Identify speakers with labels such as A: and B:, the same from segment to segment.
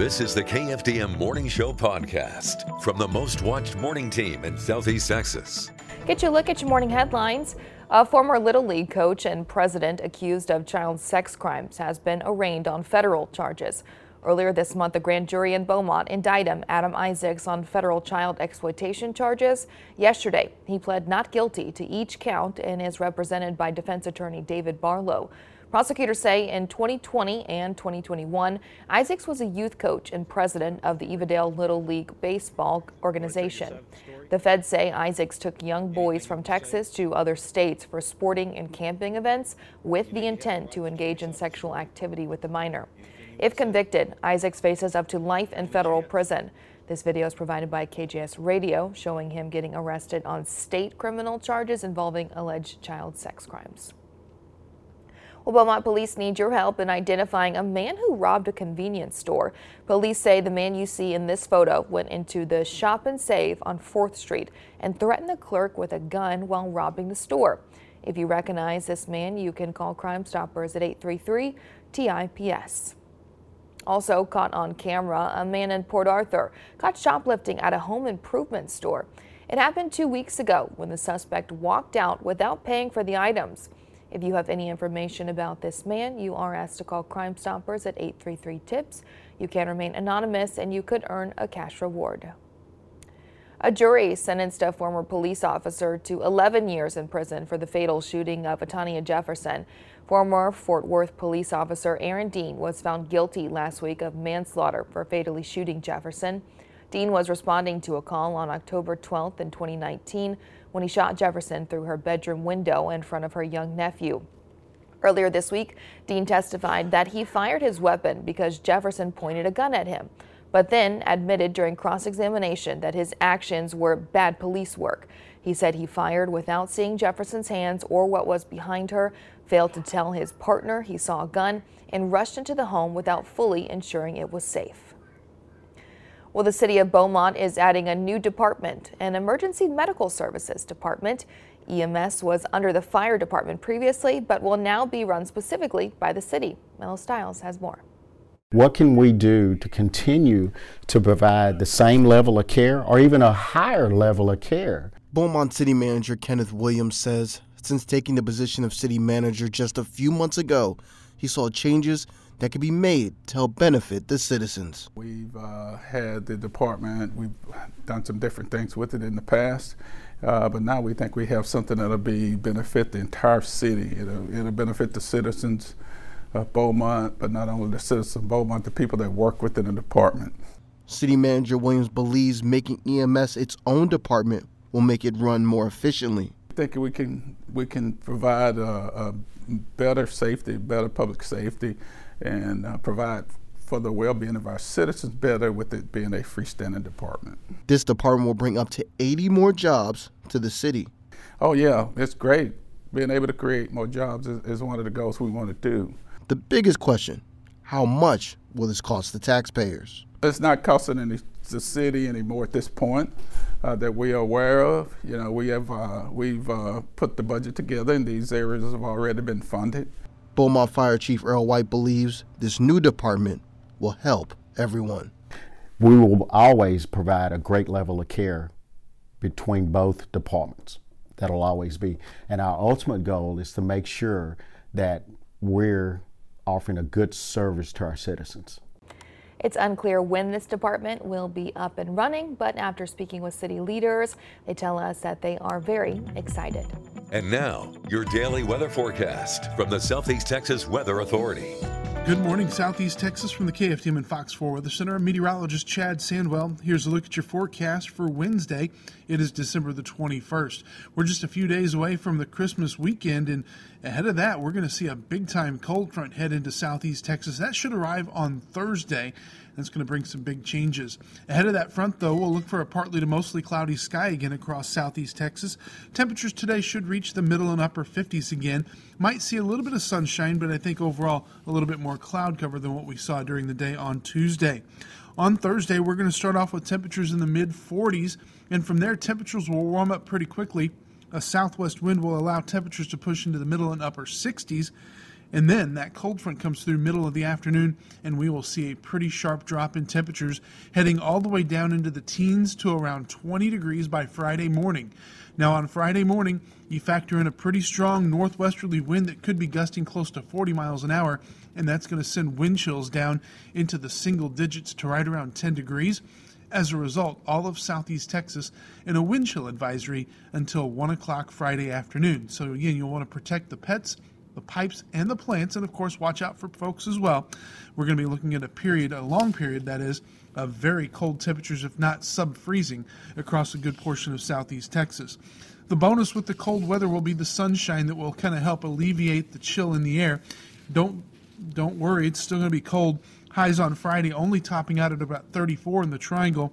A: This is the KFDM Morning Show podcast from the most watched morning team in Southeast Texas.
B: Get you a look at your morning headlines. A former Little League coach and president accused of child sex crimes has been arraigned on federal charges. Earlier this month, a grand jury in Beaumont indicted Adam Isaacs, on federal child exploitation charges. Yesterday, he pled not guilty to each count and is represented by defense attorney David Barlow. Prosecutors say in 2020 and 2021, Isaacs was a youth coach and president of the Evadale Little League Baseball organization. The feds say Isaacs took young boys from Texas to other states for sporting and camping events with the intent to engage in sexual activity with the minor. If convicted, Isaacs faces up to life in federal prison. This video is provided by KJAS Radio, showing him getting arrested on state criminal charges involving alleged child sex crimes. Well, Beaumont police need your help in identifying a man who robbed a convenience store. Police say the man you see in this photo went into the shop and save on 4th Street and threatened the clerk with a gun while robbing the store. If you recognize this man, you can call Crime Stoppers at 833 TIPS. Also caught on camera, a man in Port Arthur caught shoplifting at a home improvement store. It happened two weeks ago when the suspect walked out without paying for the items. If you have any information about this man, you are asked to call Crime Stoppers at 833-TIPS. You can remain anonymous and you could earn a cash reward. A jury sentenced a former police officer to 11 years in prison for the fatal shooting of Atatiana Jefferson. Former Fort Worth police officer Aaron Dean was found guilty last week of manslaughter for fatally shooting Jefferson. Dean was responding to a call on October 12th in 2019 when he shot Jefferson through her bedroom window in front of her young nephew. Earlier this week, Dean testified that he fired his weapon because Jefferson pointed a gun at him, but then admitted during cross-examination that his actions were bad police work. He said he fired without seeing Jefferson's hands or what was behind her, failed to tell his partner he saw a gun, and rushed into the home without fully ensuring it was safe. Well, the city of Beaumont is adding a new department, an emergency medical services department. EMS was under the fire department previously, but will now be run specifically by the city. Mel Stiles has more.
C: What can we do to continue to provide the same level of care or even a higher level of care?
D: Beaumont City Manager Kenneth Williams says since taking the position of city manager just a few months ago, he saw changes that could be made to help benefit the citizens.
E: We've uh, had the department, we've done some different things with it in the past, uh, but now we think we have something that'll be benefit the entire city. It'll, it'll benefit the citizens of Beaumont, but not only the citizens of Beaumont, the people that work within the department.
D: City Manager Williams believes making EMS its own department will make it run more efficiently.
E: Think we can we can provide a, a better safety, better public safety, and uh, provide for the well-being of our citizens better with it being a freestanding department.
D: This department will bring up to 80 more jobs to the city.
E: Oh yeah, it's great. Being able to create more jobs is, is one of the goals we want to do.
D: The biggest question, how much will this cost the taxpayers?
E: It's not costing any, the city anymore at this point. Uh, that we are aware of. You know, we have uh, we've uh, put the budget together, and these areas have already been funded.
D: Beaumont Fire Chief Earl White believes this new department will help everyone.
C: We will always provide a great level of care between both departments. That'll always be. And our ultimate goal is to make sure that we're offering a good service to our citizens.
B: It's unclear when this department will be up and running, but after speaking with city leaders, they tell us that they are very excited.
A: And now, your daily weather forecast from the Southeast Texas Weather Authority.
F: Good morning, Southeast Texas from the KFDM and Fox 4 Weather Center. Meteorologist Chad Sandwell. Here's a look at your forecast for Wednesday. It is December the 21st. We're just a few days away from the Christmas weekend, and ahead of that, we're going to see a big time cold front head into Southeast Texas. That should arrive on Thursday. That's going to bring some big changes. Ahead of that front, though, we'll look for a partly to mostly cloudy sky again across southeast Texas. Temperatures today should reach the middle and upper 50s again. Might see a little bit of sunshine, but I think overall a little bit more cloud cover than what we saw during the day on Tuesday. On Thursday, we're going to start off with temperatures in the mid 40s, and from there, temperatures will warm up pretty quickly. A southwest wind will allow temperatures to push into the middle and upper 60s. And then that cold front comes through middle of the afternoon, and we will see a pretty sharp drop in temperatures heading all the way down into the teens to around 20 degrees by Friday morning. Now, on Friday morning, you factor in a pretty strong northwesterly wind that could be gusting close to 40 miles an hour, and that's going to send wind chills down into the single digits to right around 10 degrees. As a result, all of southeast Texas in a wind chill advisory until 1 o'clock Friday afternoon. So, again, you'll want to protect the pets the pipes and the plants, and of course, watch out for folks as well. We're going to be looking at a period, a long period that is, of very cold temperatures, if not sub freezing, across a good portion of southeast Texas. The bonus with the cold weather will be the sunshine that will kind of help alleviate the chill in the air. Don't don't worry, it's still going to be cold. Highs on Friday only topping out at about 34 in the triangle.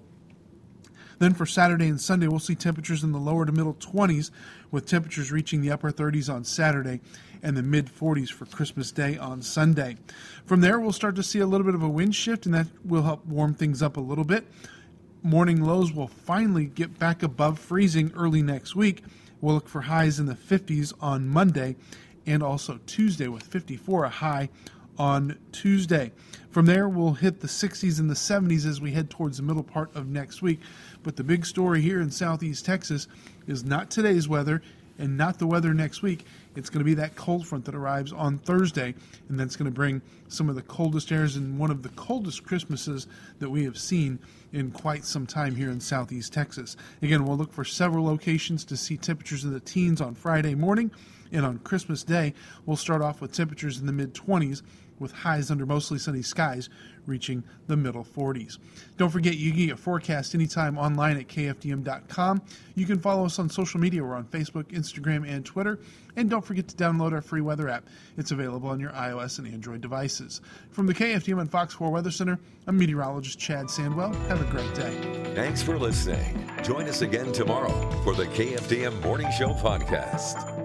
F: Then for Saturday and Sunday, we'll see temperatures in the lower to middle 20s, with temperatures reaching the upper 30s on Saturday and the mid 40s for Christmas Day on Sunday. From there, we'll start to see a little bit of a wind shift, and that will help warm things up a little bit. Morning lows will finally get back above freezing early next week. We'll look for highs in the 50s on Monday and also Tuesday with 54 a high on Tuesday. From there, we'll hit the 60s and the 70s as we head towards the middle part of next week. But the big story here in southeast Texas is not today's weather and not the weather next week. It's going to be that cold front that arrives on Thursday, and that's going to bring some of the coldest airs and one of the coldest Christmases that we have seen in quite some time here in southeast Texas. Again, we'll look for several locations to see temperatures in the teens on Friday morning, and on Christmas Day, we'll start off with temperatures in the mid 20s with highs under mostly sunny skies reaching the middle 40s. Don't forget, you can get forecast anytime online at kfdm.com. You can follow us on social media. We're on Facebook, Instagram, and Twitter. And don't forget to download our free weather app. It's available on your iOS and Android devices. From the KFDM and Fox 4 Weather Center, I'm meteorologist Chad Sandwell. Have a great day.
A: Thanks for listening. Join us again tomorrow for the KFDM Morning Show podcast.